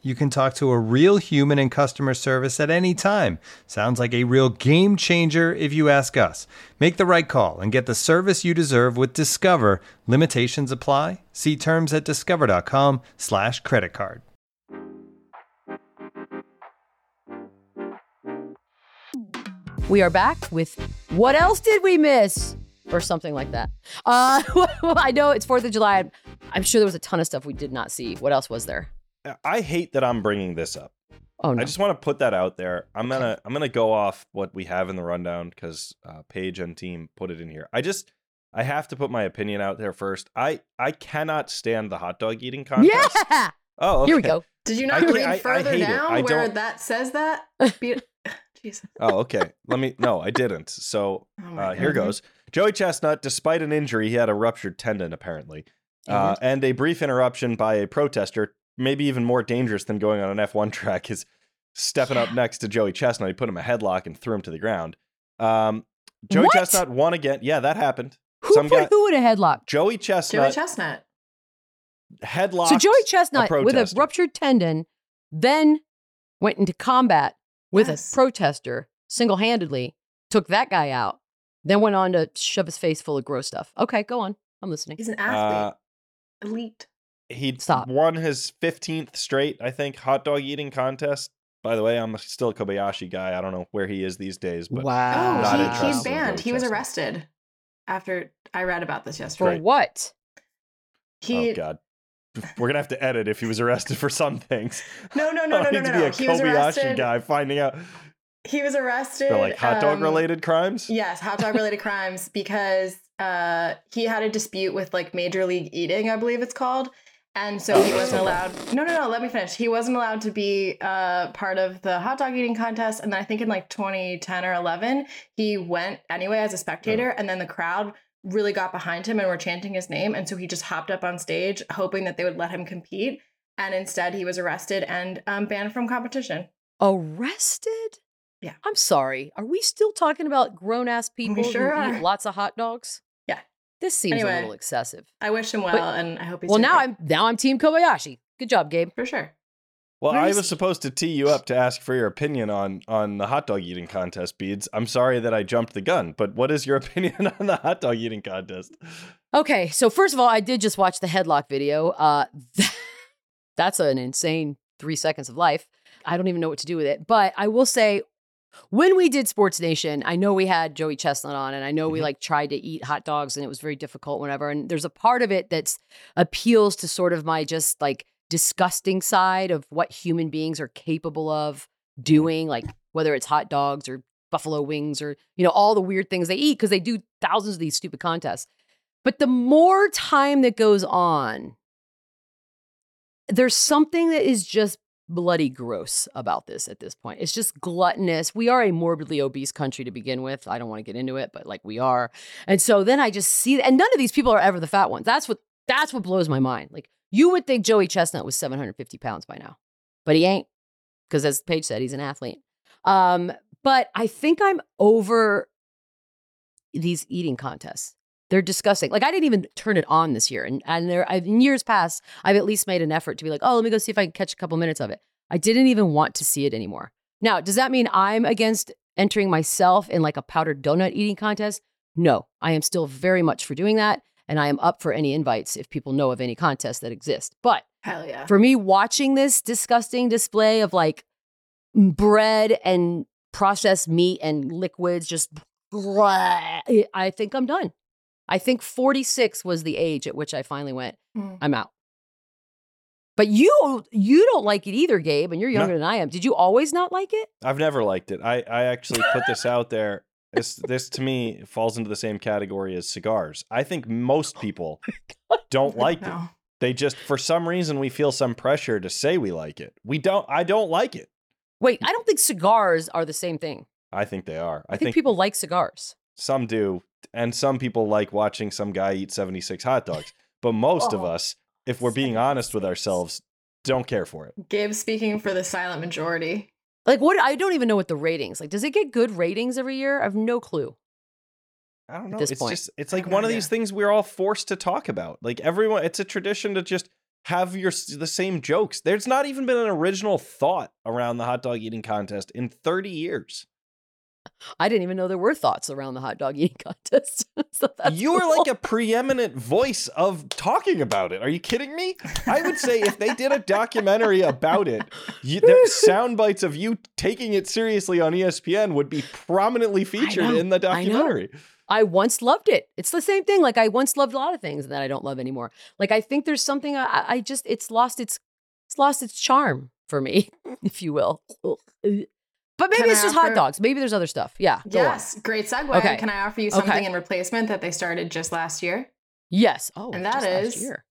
You can talk to a real human in customer service at any time. Sounds like a real game changer if you ask us. Make the right call and get the service you deserve with Discover. Limitations apply. See terms at discover.com slash credit card. We are back with what else did we miss? Or something like that. Uh, I know it's 4th of July. I'm sure there was a ton of stuff we did not see. What else was there? I hate that I'm bringing this up. Oh, no. I just want to put that out there. I'm gonna I'm gonna go off what we have in the rundown because uh, Paige and team put it in here. I just I have to put my opinion out there first. I I cannot stand the hot dog eating contest. yeah! Oh, Here we go. Did you not can't- read I- I further hate down I where don't- that says that? Be- Jesus. Oh, okay. Let me. No, I didn't. So Oh uh, here goes. Joey Chestnut, despite an injury, he had a ruptured tendon apparently, uh, and a brief interruption by a protester, maybe even more dangerous than going on an F1 track, is stepping up next to Joey Chestnut. He put him a headlock and threw him to the ground. Um, Joey What? Chestnut won again. Yeah, that happened. Who Some put guy- who in a headlock? Joey Chestnut. Joey Chestnut Chestnut. headlocked. So Joey Chestnut with a ruptured tendon then went into combat with Yes. a protester single-handedly, took that guy out, then went on to shove his face full of gross stuff. Okay, go on. I'm listening. He's an Uh, athlete. Elite. He Stop. won his 15th straight, I think, hot dog eating contest. By the way, I'm still a Kobayashi guy. I don't know where he is these days, but wow. Oh, he, he's banned. He was arrested after I read about this yesterday. For what? He oh god, we're gonna have to edit if he was arrested for some things. no no no no no need no to be no. a He was Kobayashi arrested. guy finding out He was arrested for like hot dog um, related crimes. Yes, hot dog related crimes because uh, he had a dispute with like Major League Eating, I believe it's called. And so Oh, he wasn't so allowed. No, no, no. Let me finish. He wasn't allowed to be uh, part of the hot dog eating contest. And then I think in like 2010 or 11, he went anyway as a spectator. And then the crowd really got behind him and were chanting his name. And so he just hopped up on stage, hoping that they would let him compete. And instead, he was arrested and um, banned from competition. Arrested? Yeah. I'm sorry. Are we still talking about grown ass people sure who are. eat lots of hot dogs? Yeah. This seems a little excessive. I wish him well, But- and I hope he's Well, now great. I'm now I'm Team Kobayashi. Good job, Gabe. for sure. Well, Where I was supposed to tee you up to ask for your opinion on on the hot dog eating contest, Beads. I'm sorry that I jumped the gun, but what is your opinion on the hot dog eating contest? Okay, so first of all, I did just watch the headlock video. Uh, that's an insane three seconds of life. I don't even know what to do with it. But I will say, when we did Sports Nation, I know we had Joey Chestnut on, and I know we Mhm. like tried to eat hot dogs, and it was very difficult. Whenever, and there's a part of it that's appeals to sort of my just like disgusting side of what human beings are capable of doing, like whether it's hot dogs or buffalo wings or you know all the weird things they eat because they do thousands of these stupid contests. But the more time that goes on, there's something that is just bloody gross about this at this point. It's just gluttonous. We are a morbidly obese country to begin with. I don't want to get into it, but like we are. And so then I just see and none of these people are ever the fat ones. That's what that's what blows my mind. Like you would think Joey Chestnut was 750 pounds by now, but he ain't. Because as Paige said, he's an athlete. Um, but I think I'm over these eating contests. They're disgusting. Like I didn't even turn it on this year, and and there I've, in years past, I've at least made an effort to be like, oh, let me go see if I can catch a couple minutes of it. I didn't even want to see it anymore. Now, does that mean I'm against entering myself in like a powdered donut eating contest? No, I am still very much for doing that, and I am up for any invites if people know of any contests that exist. But Hell yeah. for me, watching this disgusting display of like bread and processed meat and liquids, just I think I'm done. I think 46 was the age at which I finally went, Mm. I'm out. But you you don't like it either, Gabe, and you're No. younger than I am. Did you always not like it? I've never liked it. I, I actually put this out there. This this to me falls into the same category as cigars. I think most people don't like it. They just for some reason we feel some pressure to say we like it. We don't I don't like it. Wait, I don't think cigars are the same thing. I think they are. I, think, people like cigars. some do and some people like watching some guy eat 76 hot dogs. But most of Oh, us, if we're being honest with ourselves, don't care for it. Gabe speaking for the silent majority. Like what I don't even know what the ratings. Like does it get good ratings every year? I have no clue. I don't know. this it's point. just it's like one of idea. these things we're all forced to talk about. Like everyone, it's a tradition to just have your the same jokes. There's not even been an original thought around the hot dog eating contest in 30 years. I didn't even know there were thoughts around the hot dog eating contest. so you are cool. like a preeminent voice of talking about it. Are you kidding me? I would say if they did a documentary about it, you, there, sound bites of you taking it seriously on ESPN would be prominently featured know, in the documentary. I once loved it. It's the same thing. Like I once loved a lot of things that I don't love anymore. Like I think there's something I, I- I just it's lost its it's lost its charm for me, if you will. But maybe Can it's I just hot dogs. Maybe there's other stuff. Yeah. go on. Yes, great segue. Okay. Can I offer you Okay. something in replacement that they started just last year? Yes. Oh, and just that last is year.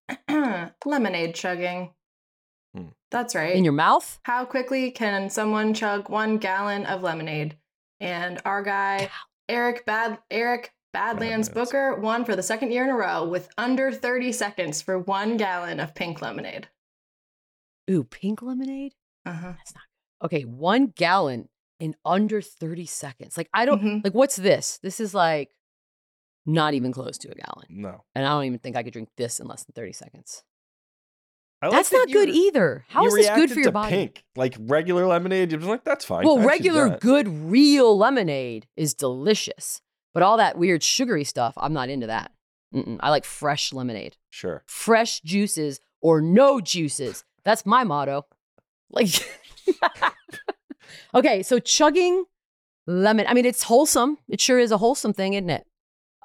lemonade chugging. Hmm. That's right. in your mouth. How quickly can someone chug one gallon of lemonade? And our guy Eric Bad Eric Badlands Badlands. Booker won for the second year in a row with under 30 seconds for one gallon of pink lemonade. Ooh, pink lemonade. Uh-huh. That's not good. Okay, one gallon in under 30 seconds. Like I don't Mhm. like what's this? This is like not even close to a gallon. No. And I don't even think I could drink this in less than 30 seconds. Like That's that not good either. How is this good for your body? Pink, like regular lemonade, you're just like, that's fine. Well, I regular good real lemonade is delicious, but all that weird sugary stuff, I'm not into that. Mm-mm. I like fresh lemonade, Sure. fresh juices or no juices. That's my motto. Like, okay, so chugging lemon. I mean, it's wholesome. It sure is a wholesome thing, isn't it?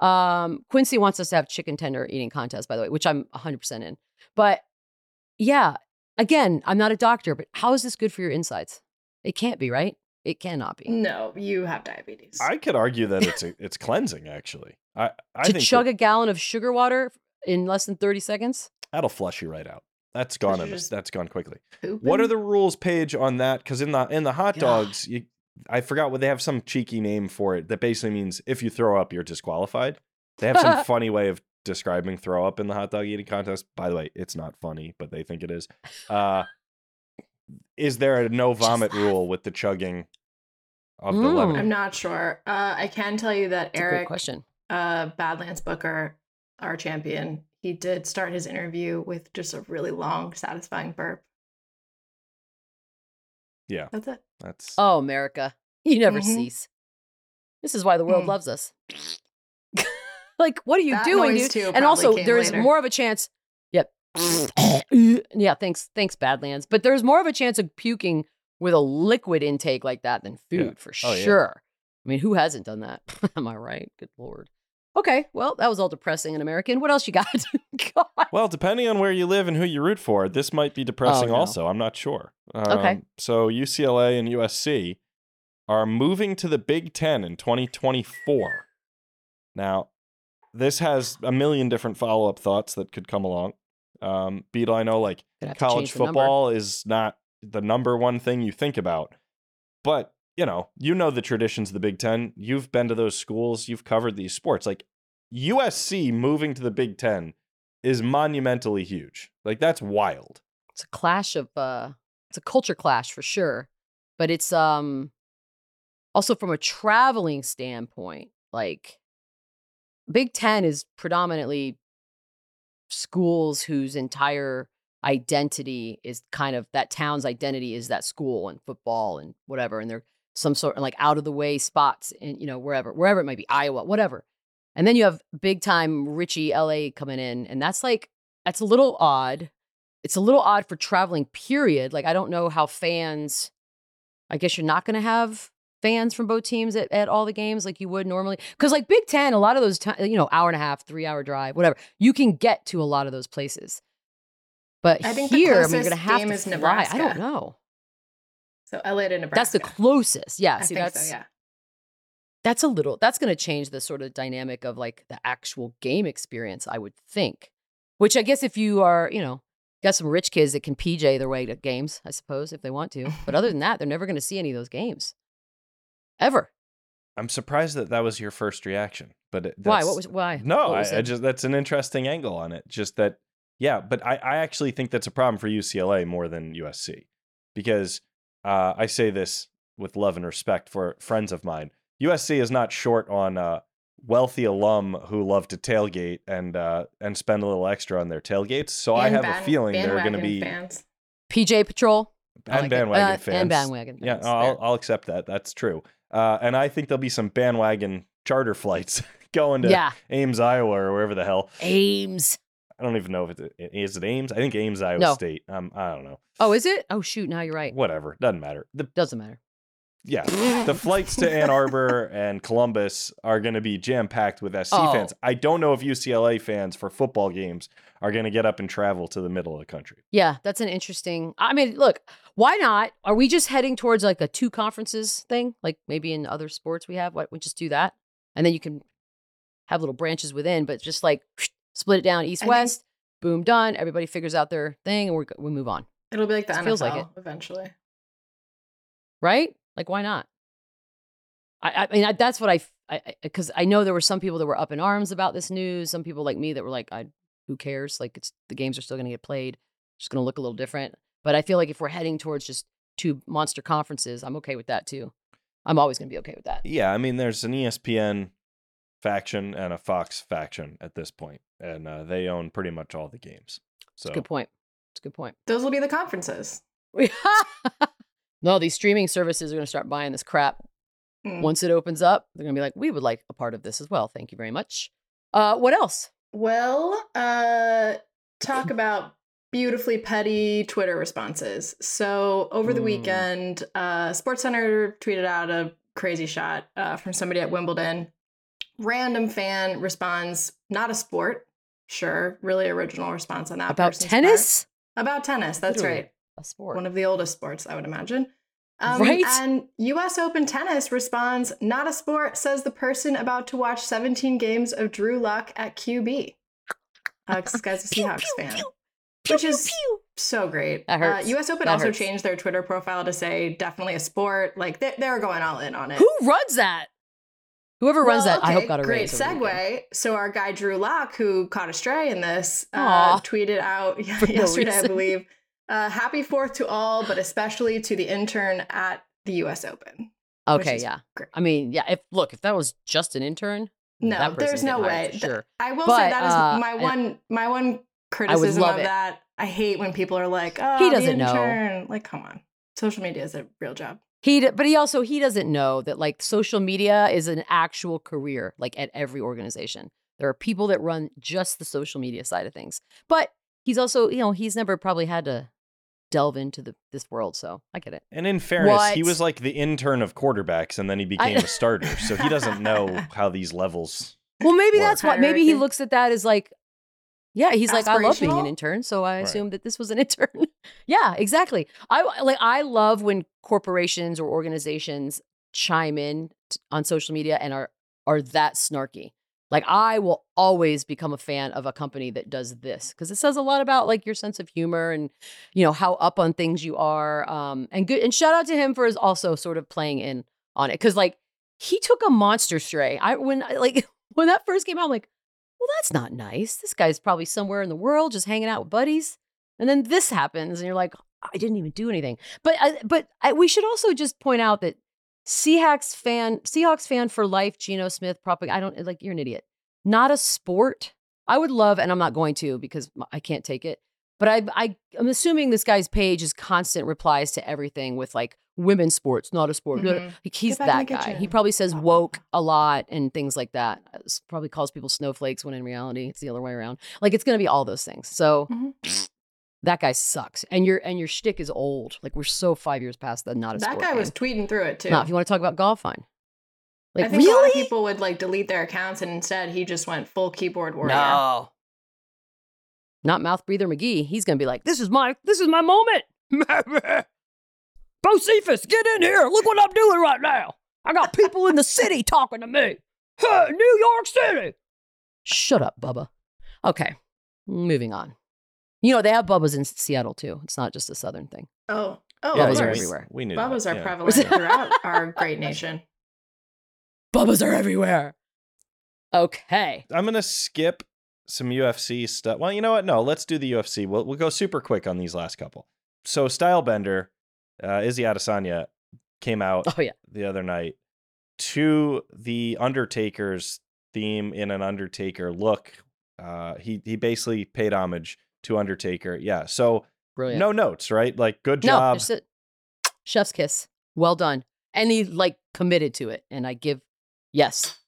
Um, Quincy wants us to have chicken tender eating contest, by the way, which I'm 100% in. But yeah, again, I'm not a doctor, but how is this good for your insides? It can't be, right? It cannot be. No, you have diabetes. I could argue that it's a, it's cleansing actually. I I to think chug that a gallon of sugar water in less than 30 seconds? that'll flush you right out. That's gone. in just that's gone quickly. Pooping? What are the rules Paige on that? Because in the in the hot dogs, you, I forgot what they have some cheeky name for it that basically means if you throw up, you're disqualified. They have some funny way of describing throw up in the hot dog eating contest. By the way, it's not funny, but they think it is. Uh, is there a no vomit rule with the chugging of the Mm. lemon? I'm not sure. Uh, I can tell you that That's Eric question. uh, Badlands Booker, our champion, he did start his interview with just a really long, satisfying burp. Yeah. That's it. That's Oh, America, you never Mhm. cease. This is why the world Mm. loves us. like, what are you That doing, noise, dude? too, and also, came there's later. more of a chance. Yep. yeah, thanks, thanks, Badlands. But there's more of a chance of puking with a liquid intake like that than Yeah. food for Oh, yeah. sure. I mean, who hasn't done that? Am I right? Good lord. Okay, well, that was all depressing and American. What else you got? Well, depending on where you live and who you root for, this might be depressing Oh, no. also. I'm not sure. Okay. Um, So UCLA and USC are moving to the Big Ten in 2024. Now, this has a million different follow up thoughts that could come along. Um, Beadle, I know like Gonna have to college football is not the number one thing you think about. But, you know, you know the traditions of the Big Ten. You've been to those schools, you've covered these sports. Like USC moving to the Big Ten is monumentally huge. Like that's wild. it's a clash of uh it's a culture clash for sure but it's um also from a traveling standpoint like big 10 is predominantly schools whose entire identity is kind of that town's identity is that school and football and whatever and they're some sort of like out of the way spots in you know wherever wherever it might be iowa whatever and then you have big time richie la coming in and that's like that's a little odd it's a little odd for traveling period like i don't know how fans i guess you're not going to have fans from both teams at, at all the games like you would normally? Because like Big Ten, a lot of those, ti- you know, hour and a half, three hour drive, whatever, you can get to a lot of those places. But I think the here, I mean, you're closest gonna have to fly. I don't know. So LA to Nebraska. That's the closest. Yeah. I see, think that's so, yeah. that's a little. That's going to change the sort of dynamic of like the actual game experience. I would think. Which I guess if you are, you know, got some rich kids that can PJ their way to games, I suppose, if they want to. But other than that, they're never going to see any of those games ever. I'm surprised that that was your first reaction. But it- Why? What was why? No, was I, I just that's an interesting angle on it. Just that, yeah. But I, I actually think that's a problem for UCLA more than USC because uh, I say this with love and respect for friends of mine. USC is not short on uh, wealthy alum who love to tailgate and uh, and spend a little extra on their tailgates. So I have ban- a feeling they're going to be fans. PJ Patrol and like bandwagon Uh, fans and bandwagon. Yeah. I'll, I'll accept that. That's true. Uh, and I think there'll be some bandwagon charter flights going to yeah, Ames, Iowa, or wherever the hell. Ames. I don't even know if it's is it Ames. I think Ames, Iowa No. State. Um, I don't know. Oh, is it? Oh, shoot. Now you're right. Whatever, doesn't matter. The Doesn't matter. yeah, the flights to Ann Arbor and Columbus are going to be jam packed with SC Oh. fans. I don't know if UCLA fans for football games are going to get up and travel to the middle of the country. Yeah, that's an interesting. I mean, look, why not? Are we just heading towards like a two conferences thing? Like maybe in other sports we have, what we just do that, and then you can have little branches within, but just like split it down east I think- west. Boom, done. Everybody figures out their thing, and we we move on. It'll be like the It NFL feels like it. eventually. right? Like, why not? I, I mean, I, that's what I, because I, know there were some people that were up in arms about this news. Some people like me that were like, I, who cares? Like, it's the games are still going to get played. Just going to look a little different. But I feel like if we're heading towards just two monster conferences, I'm okay with that too. I'm always going to be okay with that. Yeah, I mean, there's an ESPN faction and a Fox faction at this point, and uh, they own pretty much all the games. So It's a good point. It's a good point. Those will be the conferences. no, these streaming services are going to start buying this crap. Mm. Once it opens up, they're going to be like, we would like a part of this as well. Thank you very much. Uh, what else? Well, uh, talk about beautifully petty Twitter responses. So over the Mm. weekend, uh, SportsCenter tweeted out a crazy shot uh, from somebody at Wimbledon. Random fan responds, "Not a sport." Sure, really original response on that. About person's part. tennis? About tennis. That's Literally right. A sport. One of the oldest sports, I would imagine. Um, Right? And U.S. Open tennis responds, "Not a sport," says the person about to watch 17 games of Drew Lock at QB. Uh, this guy's a Seahawks fan, which is so great. Uh, U.S. Open That also hurts. changed their Twitter profile to say "definitely a sport." Like they- they're going all in on it. Who runs that? Whoever runs Well, that, I hope got a great raise. over the weekend. segue. So our guy Drew Lock, who caught a stray in this, uh, tweeted out For no yesterday, I believe, uh, "Happy Fourth to all, but especially to the intern at the U.S. Open." Okay, yeah. great. I mean, yeah. If look, if that was just an intern, No, there's no way. Th- Sure. I will But, say that is uh, my one my one criticism love of it. that. I hate when people are like, "Oh, He doesn't know. intern." Like, come on, social media is a real job. He, d- but he also he doesn't know that like social media is an actual career, like at every organization. There are people that run just the social media side of things. But he's also, you know, he's never probably had to delve into the this world, so I get it. And in fairness, he was like the intern of quarterbacks, and then he became a starter. So he doesn't know how these levels. Well, maybe Work. that's why. Maybe he looks at that as like, yeah, he's like, I love being an intern, so I Right. assumed that this was an intern. yeah, exactly. I like. I love when corporations or organizations chime in t- on social media and are are that snarky. Like I will always become a fan of a company that does this because it says a lot about like your sense of humor and you know how up on things you are. Um, and good. And shout out to him for his also sort of playing in on it because like he took a monster stray. I when like when that first came out, I'm like, well, that's not nice. This guy's probably somewhere in the world just hanging out with buddies. And then this happens, and you're like, I didn't even do anything. But I, but I, we should also just point out that Seahawks fan, Seahawks fan for life, Geno Smith, propag- I don't like. You're an idiot. Not a sport. I would love, and I'm not going to because I can't take it. But I, I, I'm assuming this guy's page is constant replies to everything with like women's sports, not a sport. Mhm. Like he's Get back in that guy. He probably says Blah, blah, woke a lot and things like that. Uh, s- Probably calls people snowflakes when in reality it's the other way around. Like it's going to be all those things. So Mhm. That guy sucks, and your and your shtick is old. Like we're so five years past the not a That sport guy game. was tweeting through it too. No, if you want to talk about golf, fine. Like I think a lot really? of people would like delete their accounts, and instead he just went full keyboard warrior. No. Not mouth breather McGee. He's gonna be like, "This is my, this is my moment." Bo Cephas, get in here. Look what I'm doing right now. I got people in the city talking to me. Huh, New York City. Shut up, Bubba. Okay, moving on. You know they have Bubbas in Seattle too. It's not just a Southern thing. Oh, oh, Yeah, Bubbas are course. everywhere. We knew Bubbas that, are yeah. prevalent throughout our great nation. Bubbas are everywhere. Okay. I'm gonna skip some UFC stuff. Well, you know what? No, let's do the UFC. We'll we'll go super quick on these last couple. So Stylebender, uh, Izzy Adesanya came out Oh yeah. the other night to the Undertaker's theme in an Undertaker look. Uh, he he basically paid homage to Undertaker. Yeah. So Brilliant. no notes, right? Like good job. No, a chef's kiss. Well done. And he like committed to it. And I give yes.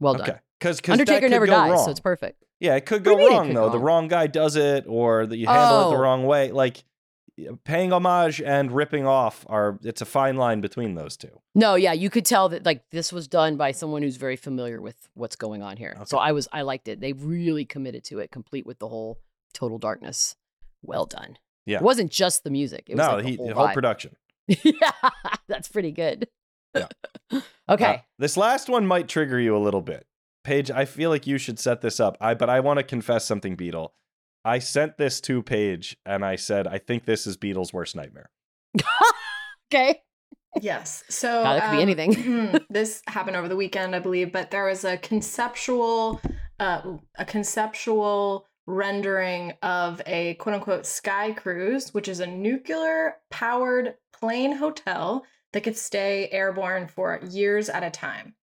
Well done. okay. Because Undertaker never dies, wrong. so it's perfect. Yeah, it could go you mean it wrong could though. go The wrong? wrong guy does it, or that you handle it the Oh. wrong way. Like paying homage and ripping off are it's a fine line between those two. No, yeah, you could tell that like this was done by someone who's very familiar with what's going on here. So I was I liked it. They really committed to it, complete with the whole total darkness. Well done. Yeah. It wasn't just the music. It was no, like the he whole, the whole production. yeah, that's pretty good. Yeah. okay. Uh, this last one might trigger you a little bit. Paige, I feel like you should set this up. I but I want to confess something, Beadle. I sent this to Paige and I said, I think this is Beadle's worst nightmare. okay. Yes. So God, that could be um, anything. this happened over the weekend, I believe, but there was a conceptual, uh, a conceptual rendering of a quote unquote sky cruise, which is a nuclear powered plane hotel that could stay airborne for years at a time.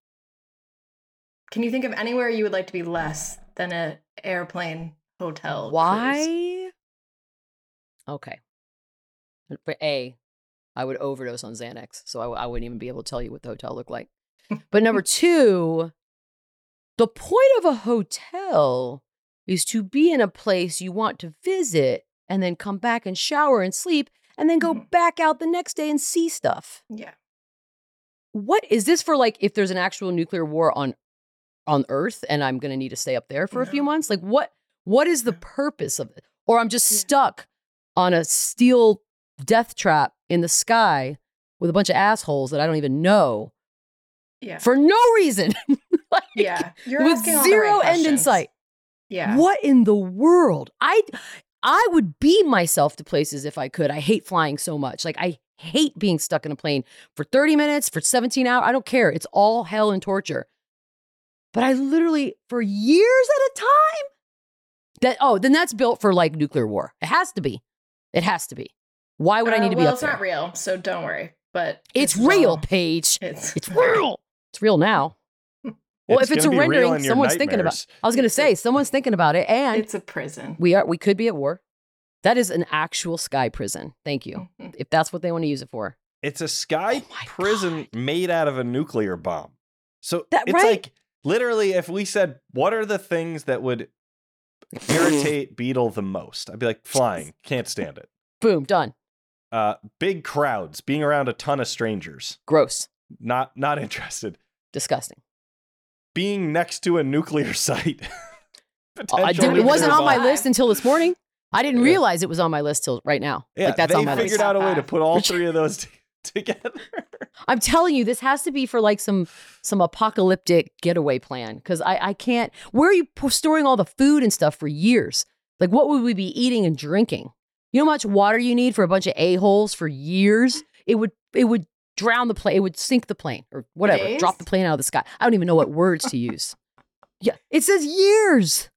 Can you think of anywhere you would like to be less than an airplane hotel? cruise? Why? Okay. For A, I would overdose on Xanax, so I, w- I wouldn't even be able to tell you what the hotel looked like. But number two, the point of a hotel is to be in a place you want to visit and then come back and shower and sleep and then go Mhm. back out the next day and see stuff. Yeah. What is this for like if there's an actual nuclear war on on Earth and I'm going to need to stay up there for a few months? Like what what is the purpose of it? Or I'm just Yeah. stuck on a steel death trap in the sky with a bunch of assholes that I don't even know Yeah. for no reason. Like, yeah. You're with asking all the zero right end in sight. Yeah. What in the world? I I would beam myself to places if I could. I hate flying so much. Like I hate being stuck in a plane for 30 minutes, for 17 hours. I don't care. It's all hell and torture. But I literally for years at a time that oh, then that's built for like nuclear war. It has to be. It has to be. Why would I Uh, need to be well, up it's there? not real, so don't worry. But It's this is real, all- Paige. It's It's real. It's real now. Well, if it's a gonna be real rendering, in your someone's thinking about. nightmares. I was going to say someone's thinking about it, and It's a prison. we are. We could be at war. That is an actual sky prison. Thank you. Mhm. If that's what they want to use it for. It's a sky Oh my prison made out of a nuclear bomb. So That- it's right? like literally if we said what are the things that would irritate Beadle the most? I'd be like flying, can't stand it. Boom, done. Uh big crowds, being around a ton of strangers, Gross, not not interested. disgusting. Being next to a nuclear site. I didn't, it wasn't on my list until this morning. I didn't realize it was on my list till right now. Yeah, like that's they on my figured list. out a way to put all three of those together. I'm telling you, this has to be for like some some apocalyptic getaway plan because I I can't. Where are you storing all the food and stuff for years? Like, what would we be eating and drinking? You know how much water you need for a bunch of a holes for years? It would it would drown the plane. It would sink the plane or whatever. Days? Drop the plane out of the sky. I don't even know what words to use. Yeah, it says years,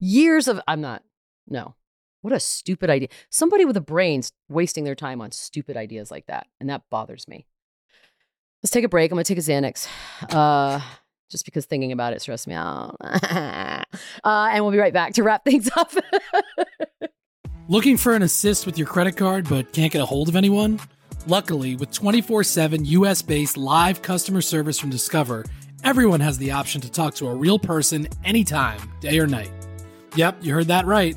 years of. I'm not. No. What a stupid idea. Somebody with a brain's wasting their time on stupid ideas like that, and that bothers me. Let's take a break. I'm gonna take a Xanax, uh, just because thinking about it stresses me out. uh, and we'll be right back to wrap things up. Looking for an assist with your credit card but can't get a hold of anyone? Luckily, with 24 7 US based live customer service from Discover, everyone has the option to talk to a real person anytime, day or night. Yep, you heard that right.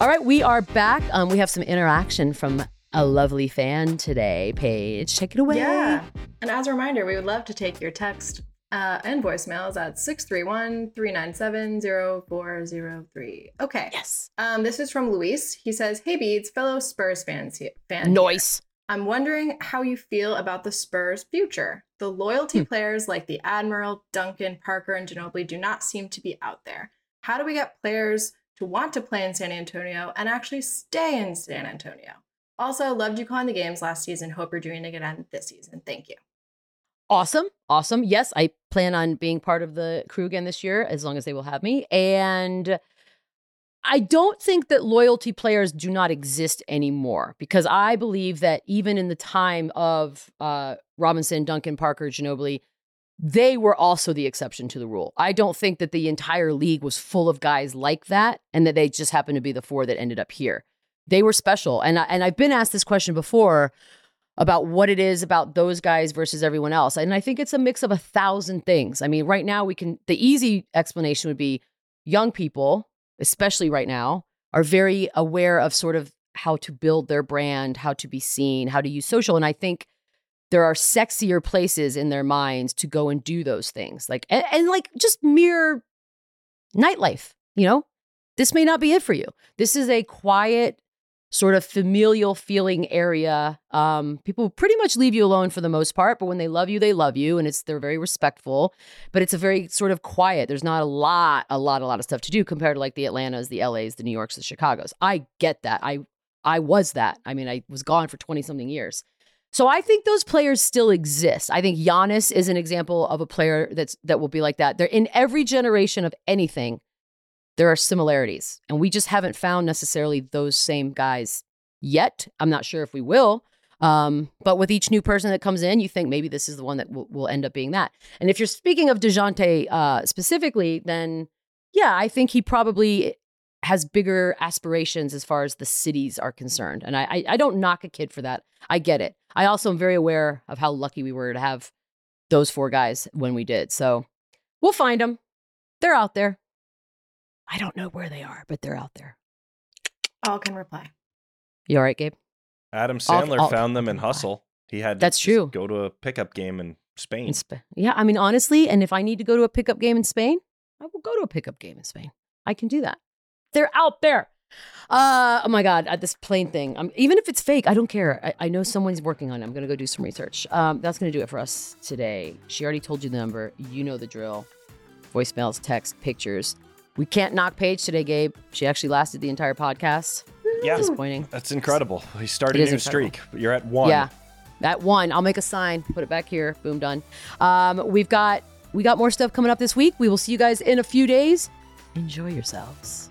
All right, we are back. Um, we have some interaction from a lovely fan today. Paige, take it away. Yeah. And as a reminder, we would love to take your text uh, and voicemails at 631 397 0403. Okay. Yes. Um, this is from Luis. He says, Hey, Beads, fellow Spurs fans here. Fan Noise. I'm wondering how you feel about the Spurs' future. The loyalty players like the Admiral, Duncan, Parker, and Ginobili do not seem to be out there. How do we get players to want to play in San Antonio and actually stay in San Antonio? Also, loved you calling the games last season. Hope you're doing it again this season. Thank you. Awesome. Awesome. Yes, I plan on being part of the crew again this year as long as they will have me. And I don't think that loyalty players do not exist anymore because I believe that even in the time of uh, Robinson, Duncan, Parker, Ginobili, they were also the exception to the rule. I don't think that the entire league was full of guys like that and that they just happened to be the four that ended up here. They were special. And, I, and I've been asked this question before about what it is about those guys versus everyone else. And I think it's a mix of a thousand things. I mean, right now we can, the easy explanation would be young people, especially right now, are very aware of sort of how to build their brand, how to be seen, how to use social. And I think there are sexier places in their minds to go and do those things. Like, and, and like just mere nightlife, you know? This may not be it for you. This is a quiet, sort of familial feeling area. Um, people pretty much leave you alone for the most part, but when they love you, they love you, and it's they're very respectful. But it's a very sort of quiet. There's not a lot, a lot, a lot of stuff to do compared to like the Atlantas, the LAs, the New Yorks, the Chicago's. I get that. I I was that. I mean, I was gone for twenty something years. So I think those players still exist. I think Giannis is an example of a player that's that will be like that. They're in every generation of anything there are similarities. And we just haven't found necessarily those same guys yet. I'm not sure if we will. Um, but with each new person that comes in, you think maybe this is the one that will, will end up being that. And if you're speaking of DeJounte uh, specifically, then yeah, I think he probably has bigger aspirations as far as the cities are concerned. And I, I, I don't knock a kid for that. I get it. I also am very aware of how lucky we were to have those four guys when we did. So we'll find them. They're out there. I don't know where they are, but they're out there. All can reply. You all right, Gabe? Adam Sandler I'll- found them in Hustle. He had to That's true. Go to a pickup game in Spain. In Sp- yeah, I mean, honestly, and if I need to go to a pickup game in Spain, I will go to a pickup game in Spain. I can do that. They're out there. Uh, oh my God, uh, this plane thing. Um, even if it's fake, I don't care. I, I know someone's working on it. I'm going to go do some research. Um, that's going to do it for us today. She already told you the number. You know the drill. Voicemails, text, pictures. We can't knock Paige today, Gabe. She actually lasted the entire podcast. Yeah. Disappointing. That's incredible. He started a new incredible. streak. But you're at one. Yeah, At one. I'll make a sign. Put it back here. Boom, done. Um, we've got we got more stuff coming up this week. We will see you guys in a few days. Enjoy yourselves.